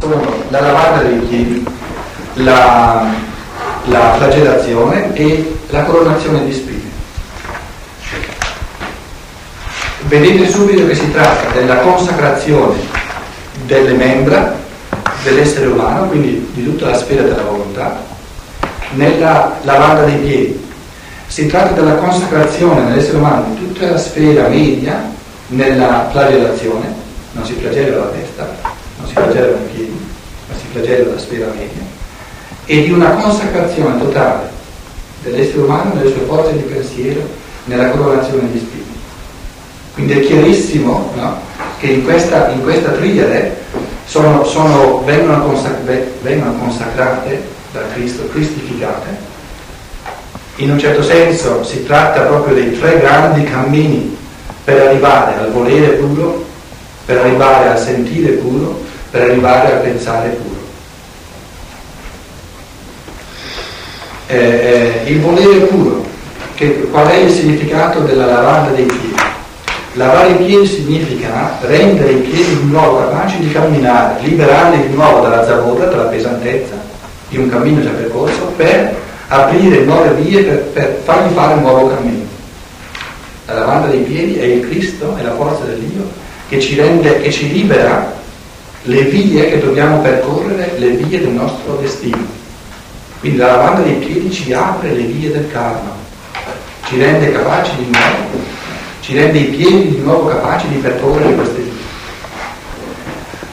sono la lavanda dei piedi, la, la flagellazione e la coronazione di spine. Vedete subito che si tratta della consacrazione delle membra dell'essere umano, quindi di tutta la sfera della volontà, nella lavanda dei piedi. Si tratta della consacrazione nell'essere umano di tutta la sfera media nella flagellazione, non si flagella la testa, non si flagella i piedi, ma si flagella la sfera media, e di una consacrazione totale dell'essere umano nelle sue forze di pensiero, nella coronazione di spirito. Quindi è chiarissimo no, che in questa, in questa triade sono, sono, vengono, consacrate, vengono consacrate da Cristo, cristificate. In un certo senso si tratta proprio dei tre grandi cammini per arrivare al volere puro, per arrivare al sentire puro, per arrivare al pensare puro. Eh, eh, il volere puro, che, qual è il significato della lavanda dei piedi? Lavare i piedi significa rendere i piedi di nuovo capaci di camminare, liberarli di nuovo dalla zavorra, dalla pesantezza di un cammino già percorso, per aprire nuove vie, per, per fargli fare un nuovo cammino. La lavanda dei piedi è il Cristo, è la forza del Dio che ci rende, che ci libera le vie che dobbiamo percorrere, le vie del nostro destino. Quindi la lavanda dei piedi ci apre le vie del karma, ci rende capaci di nuovo ci rende i piedi di nuovo capaci di percorrere queste vie.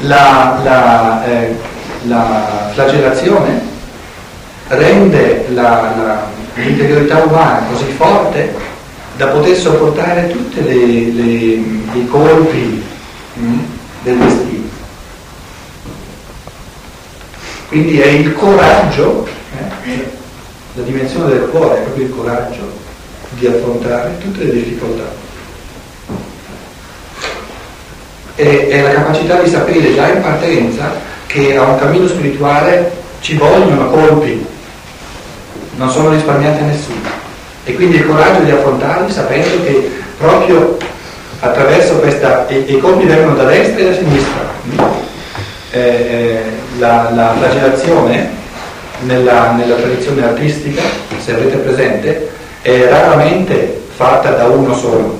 La, la, eh, la flagellazione rende la, l'interiorità umana così forte da poter sopportare tutti i colpi mh, mm, del destino. Quindi è il coraggio, la dimensione del cuore è proprio il coraggio di affrontare tutte le difficoltà è, è la capacità di sapere già in partenza che a un cammino spirituale ci vogliono colpi, non sono risparmiati a nessuno. E quindi il coraggio di affrontarli sapendo che proprio attraverso questa, e, i colpi vengono da destra e da sinistra. Eh, eh, la, la, flagellazione nella, nella tradizione artistica, se avete presente, è raramente fatta da uno solo.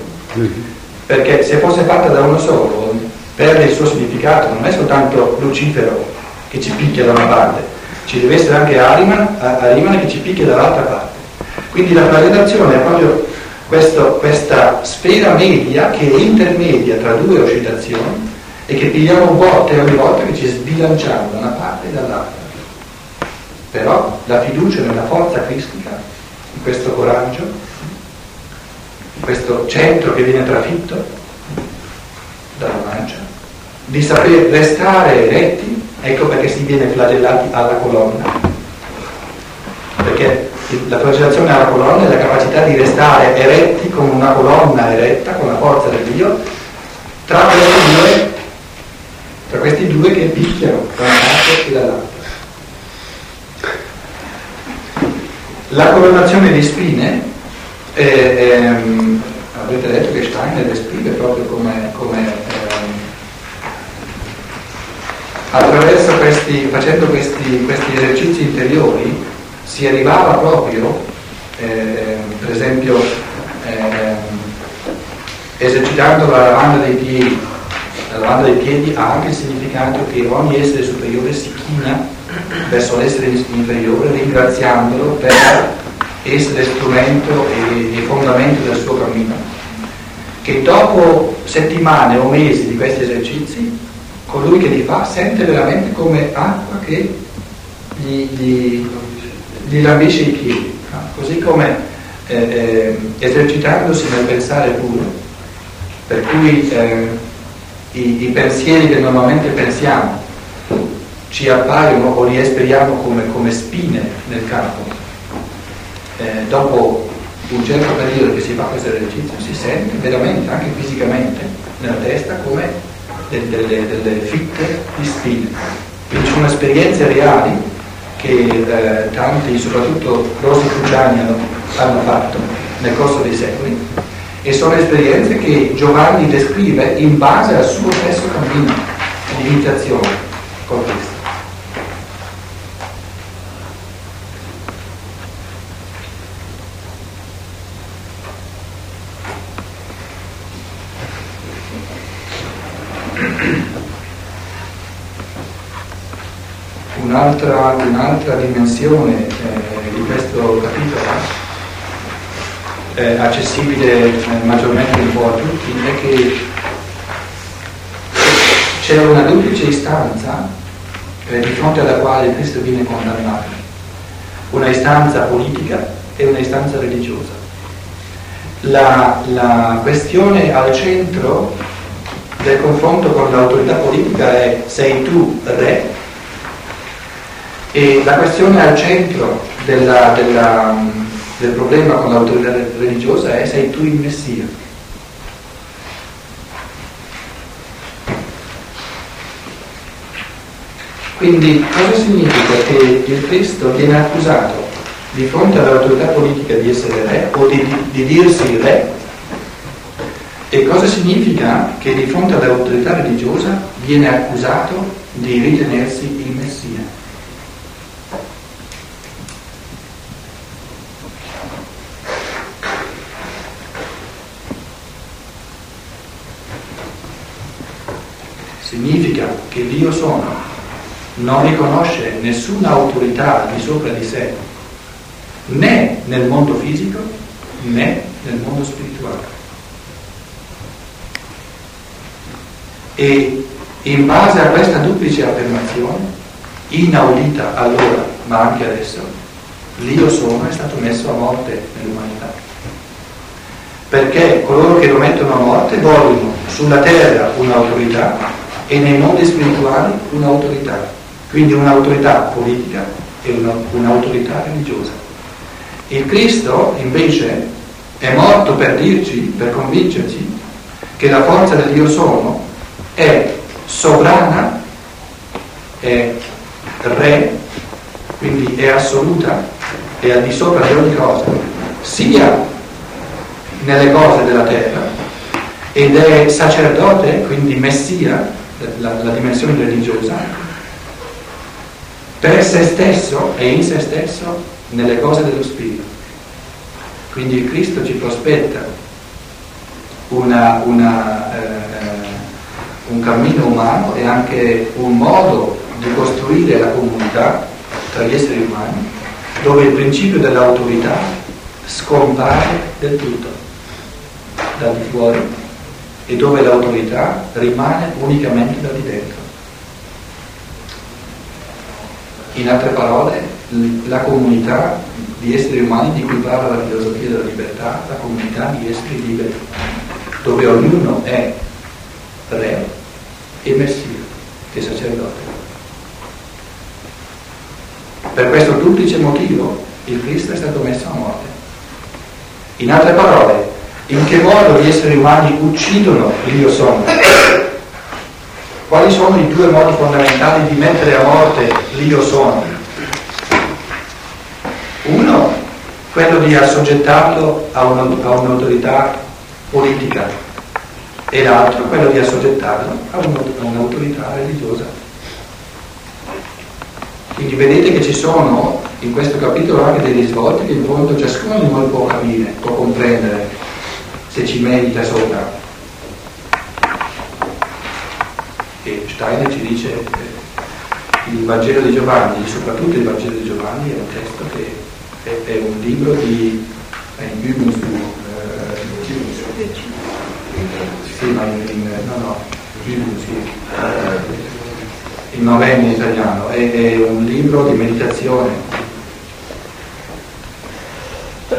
Perché se fosse fatta da uno solo, perde il suo significato, non è soltanto Lucifero che ci picchia da una parte, ci deve essere anche Ariman, Ariman che ci picchia dall'altra parte. Quindi la flagellazione è proprio questo, questa sfera media che è intermedia tra due oscillazioni e che pigliamo volte ogni volta che ci sbilanciamo da una parte e dall'altra. Però la fiducia nella forza cristica, in questo coraggio, in questo centro che viene trafitto dalla mancia, di saper restare eretti, ecco perché si viene flagellati alla colonna. Perché la flagellazione alla colonna è la capacità di restare eretti come una colonna eretta, con la forza del Dio, tra questi due, tra questi due che picchiano da una parte e dall'altra. La coronazione di spine, eh, ehm, avete detto che Steiner descrive proprio come, come ehm, attraverso questi, facendo questi, questi, esercizi interiori si arrivava proprio, eh, per esempio, eh, esercitando la lavanda dei piedi. La lavanda dei piedi ha anche il significato che ogni essere superiore si china verso l'essere inferiore ringraziandolo per essere strumento e, e fondamento del suo cammino. Che dopo settimane o mesi di questi esercizi colui che li fa sente veramente come acqua che gli, gli, gli lambisce i piedi, no? così come eh, eh, esercitandosi nel pensare puro, per cui eh, i, i, pensieri che normalmente pensiamo ci appaiono o li esperiamo come, come spine nel campo. Eh, dopo un certo periodo che si fa questo esercizio si sente veramente, anche fisicamente, nella testa come delle, delle fitte di stile. Quindi sono esperienze reali che eh, tanti, soprattutto Rosi Cruciani, hanno, hanno fatto nel corso dei secoli e sono esperienze che Giovanni descrive in base al suo stesso cammino di iniziazione. con Cristo. Un'altra, un'altra dimensione eh, di questo capitolo eh, accessibile eh, maggiormente un po' a tutti è che c'è una duplice istanza eh, di fronte alla quale Cristo viene condannato, una istanza politica e una istanza religiosa. La, la questione al centro del confronto con l'autorità politica è sei tu re e la questione al centro della, della del problema con l'autorità religiosa è sei tu il Messia. Quindi cosa significa che il Cristo viene accusato di fronte all'autorità politica di essere re o di, di, di dirsi re? E cosa significa che di fronte all'autorità religiosa viene accusato di ritenersi il Messia? Significa che Dio sono non riconosce nessuna autorità di sopra di sé, né nel mondo fisico né nel mondo spirituale. E in base a questa duplice affermazione, inaudita allora, ma anche adesso, l'io sono è stato messo a morte nell'umanità. Perché coloro che lo mettono a morte vogliono sulla terra un'autorità e nei mondi spirituali un'autorità, quindi un'autorità politica e una, un'autorità religiosa. Il Cristo invece è morto per dirci, per convincerci che la forza del Dio sono è sovrana, è re, quindi è assoluta, è al di sopra di ogni cosa, sia nelle cose della terra ed è sacerdote, quindi messia, la, la dimensione religiosa, per se stesso e in se stesso nelle cose dello Spirito. Quindi il Cristo ci prospetta una, una, eh, un cammino umano e anche un modo di costruire la comunità tra gli esseri umani dove il principio dell'autorità scompare del tutto, dal di fuori e dove l'autorità rimane unicamente da di dentro. In altre parole, la comunità di esseri umani di cui parla la filosofia della libertà, la comunità di esseri liberi, dove ognuno è re e messia e sacerdote. Per questo duplice motivo il Cristo è stato messo a morte. In altre parole, in che modo gli esseri umani uccidono l'io sono? Quali sono i due modi fondamentali di mettere a morte l'io sono? Uno, quello di assoggettarlo a, un'autorità politica e l'altro, quello di assoggettarlo a un'autorità religiosa. Quindi vedete che ci sono in questo capitolo anche degli svolti che in fondo ciascuno di noi può capire, può comprendere se ci medita sopra. E Steiner ci dice eh, il Vangelo di Giovanni, soprattutto il Vangelo di Giovanni, è un testo che è, è un libro di ein Übungsbuch, eh, sì, ma in, in, no, no, eh, in novello in italiano, è, è un libro di meditazione. Eh,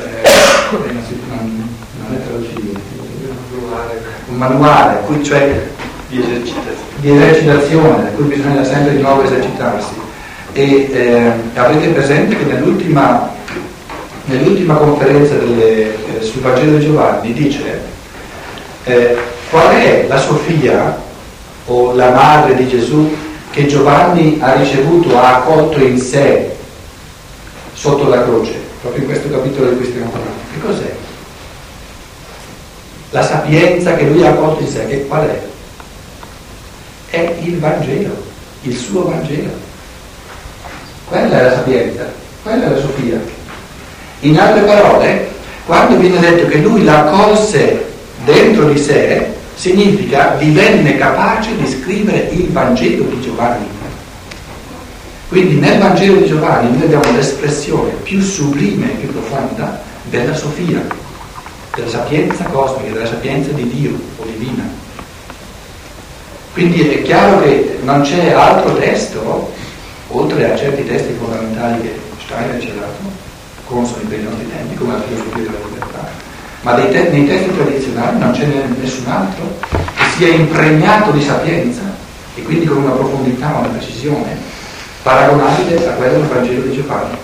non è traducibile, un manuale, cui, cioè di esercitazione. di esercitazione, a cui bisogna sempre di nuovo esercitarsi. E eh, avrete presente che nell'ultima, nell'ultima conferenza delle, eh, sul Vangelo di Giovanni dice eh, qual è la Sofia o la madre di Gesù che Giovanni ha ricevuto, ha accolto in sé sotto la croce, proprio in questo capitolo di cui stiamo parlando. Che cos'è? La sapienza che lui ha accolto in sé, che qual è? È il Vangelo. il suo Vangelo. Quella è la sapienza, quella è la Sofia. In altre parole, quando viene detto che lui la colse dentro di sé, significa divenne capace di scrivere il Vangelo di Giovanni. Quindi nel Vangelo di Giovanni noi abbiamo l'espressione più sublime e più profonda della Sofia, della sapienza cosmica, della sapienza di Dio o divina. Quindi è chiaro che non c'è altro testo, oltre a certi testi fondamentali che Steiner ci ha dato, consoni per i nostri tempi, come la filosofia della libertà, ma te- nei testi tradizionali non c'è nessun altro che sia impregnato di sapienza e quindi con una profondità, una precisione paragonabile a quella del Vangelo di Giovanni.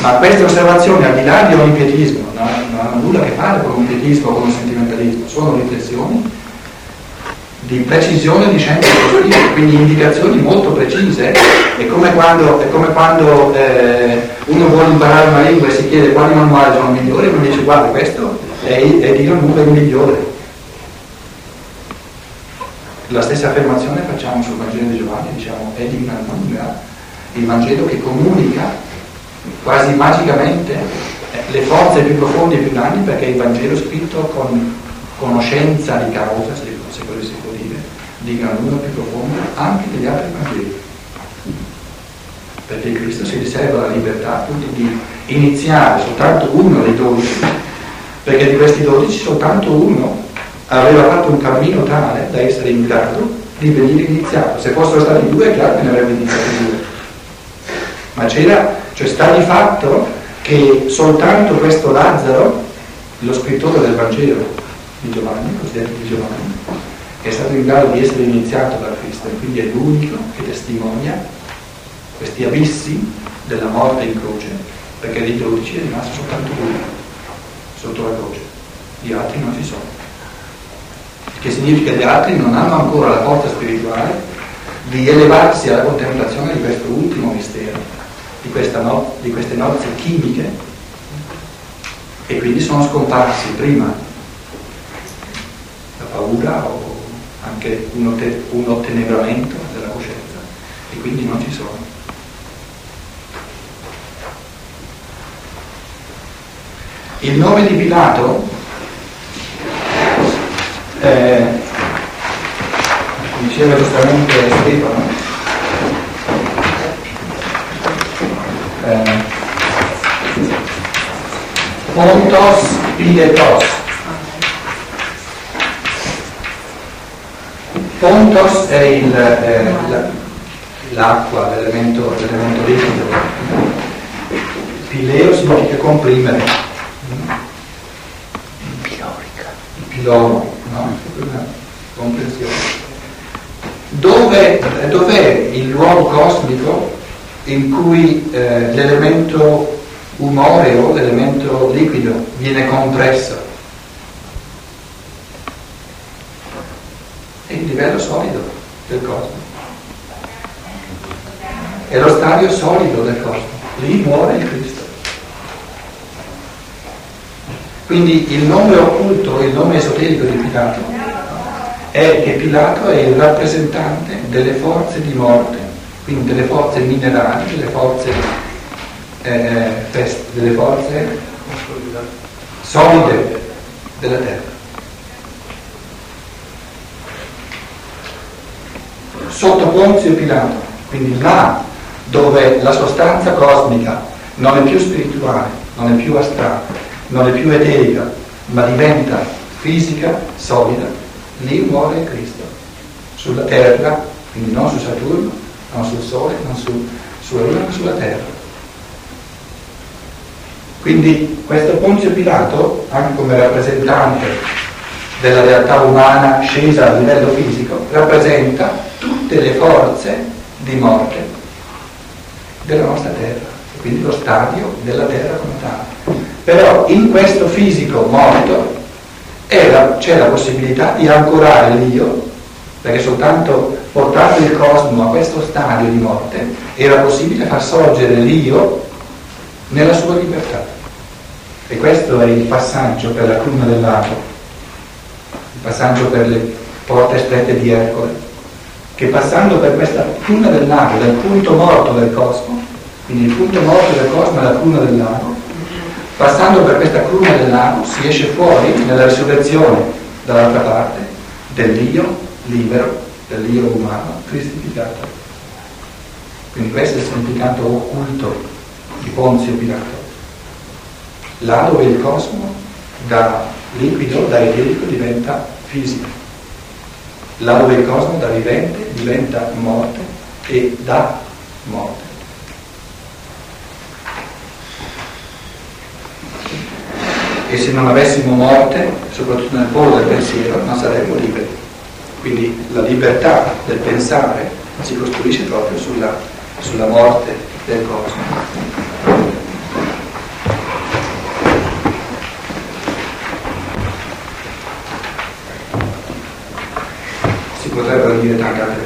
Ma queste osservazioni, al di là di ogni pietismo, non, non hanno nulla a che fare con un pietismo o con un sentimentalismo, sono riflessioni di precisione di scienza positiva, quindi indicazioni molto precise. È come quando, è come quando eh, uno vuole imparare una lingua e si chiede quali manuali sono migliori, e uno dice guarda questo è, è Dio Nuba il migliore. La stessa affermazione facciamo sul Vangelo di Giovanni, diciamo è di una lunga, il Vangelo che comunica quasi magicamente eh, le forze più profonde e più grandi perché il Vangelo scritto con conoscenza di causa, se così si può dire, di gran lunga più profonda anche degli altri Vangeli perché Cristo si riserva la libertà appunto di iniziare soltanto uno dei dodici, perché di questi dodici soltanto uno aveva fatto un cammino tale da essere in grado di venire iniziato. Se fossero stati due, è chiaro che ne avrebbe iniziati due. Ma c'era, cioè sta di fatto che soltanto questo Lazzaro, lo scrittore del Vangelo di Giovanni, cosiddetto di Giovanni, è stato in grado di essere iniziato da Cristo e quindi è l'unico che testimonia questi abissi della morte in croce, perché dei dodici è rimasto soltanto lui sotto la croce, gli altri non ci sono. Che significa che gli altri non hanno ancora la forza spirituale di elevarsi alla contemplazione di questo ultimo mistero, no, di queste nozze chimiche, e quindi sono scomparsi prima la paura o anche un, ottenebramento della coscienza, e quindi non ci sono. Il nome di Pilato, eh, diceva giustamente Stefano, Pontos Piletos. Pontos è il, eh, l'acqua, l'elemento, l'elemento liquido. Pileo significa comprimere. loro, no? comprensione. Dove, dov'è il luogo cosmico in cui eh, l'elemento umore o l'elemento liquido viene compresso? È il livello solido del cosmo. È lo stadio solido del cosmo. Lì muore il Cristo. Quindi il nome occulto, il nome esoterico di Pilato è che Pilato è il rappresentante delle forze di morte, quindi delle forze minerali, delle forze, eh, fest, delle forze solide della terra. Sotto Ponzio Pilato, quindi là dove la sostanza cosmica non è più spirituale, non è più astratta, non è più eterica, ma diventa fisica, solida, lì muore Cristo. Sulla terra, quindi non su Saturno, non sul Sole, non su, sulla Luna, ma sulla terra. Quindi questo Ponzio Pilato, anche come rappresentante della realtà umana scesa a livello fisico, rappresenta tutte le forze di morte della nostra terra, quindi lo stadio della terra come tale. Però in questo fisico morto era, c'è la possibilità di ancorare l'io, perché soltanto portando il cosmo a questo stadio di morte era possibile far sorgere l'io nella sua libertà. E questo è il passaggio per la cruna del lago, il passaggio per le porte strette di Ercole, che passando per questa cruna del lago, del punto morto del cosmo, quindi il punto morto del cosmo è la cruna del lago, passando per questa cruna del lago si esce fuori nella risurrezione dall'altra parte dell'io libero, dell'io umano, cristificato. Quindi questo è il significato occulto di Ponzio Pilato. Là dove il cosmo da liquido, da idillico diventa fisico. Là dove il cosmo da vivente diventa morte e da morte. E se non avessimo morte, soprattutto nel polo del pensiero, non saremmo liberi. Quindi la libertà del pensare si costruisce proprio sulla sulla morte del cosmo. Si potrebbero dire tante altre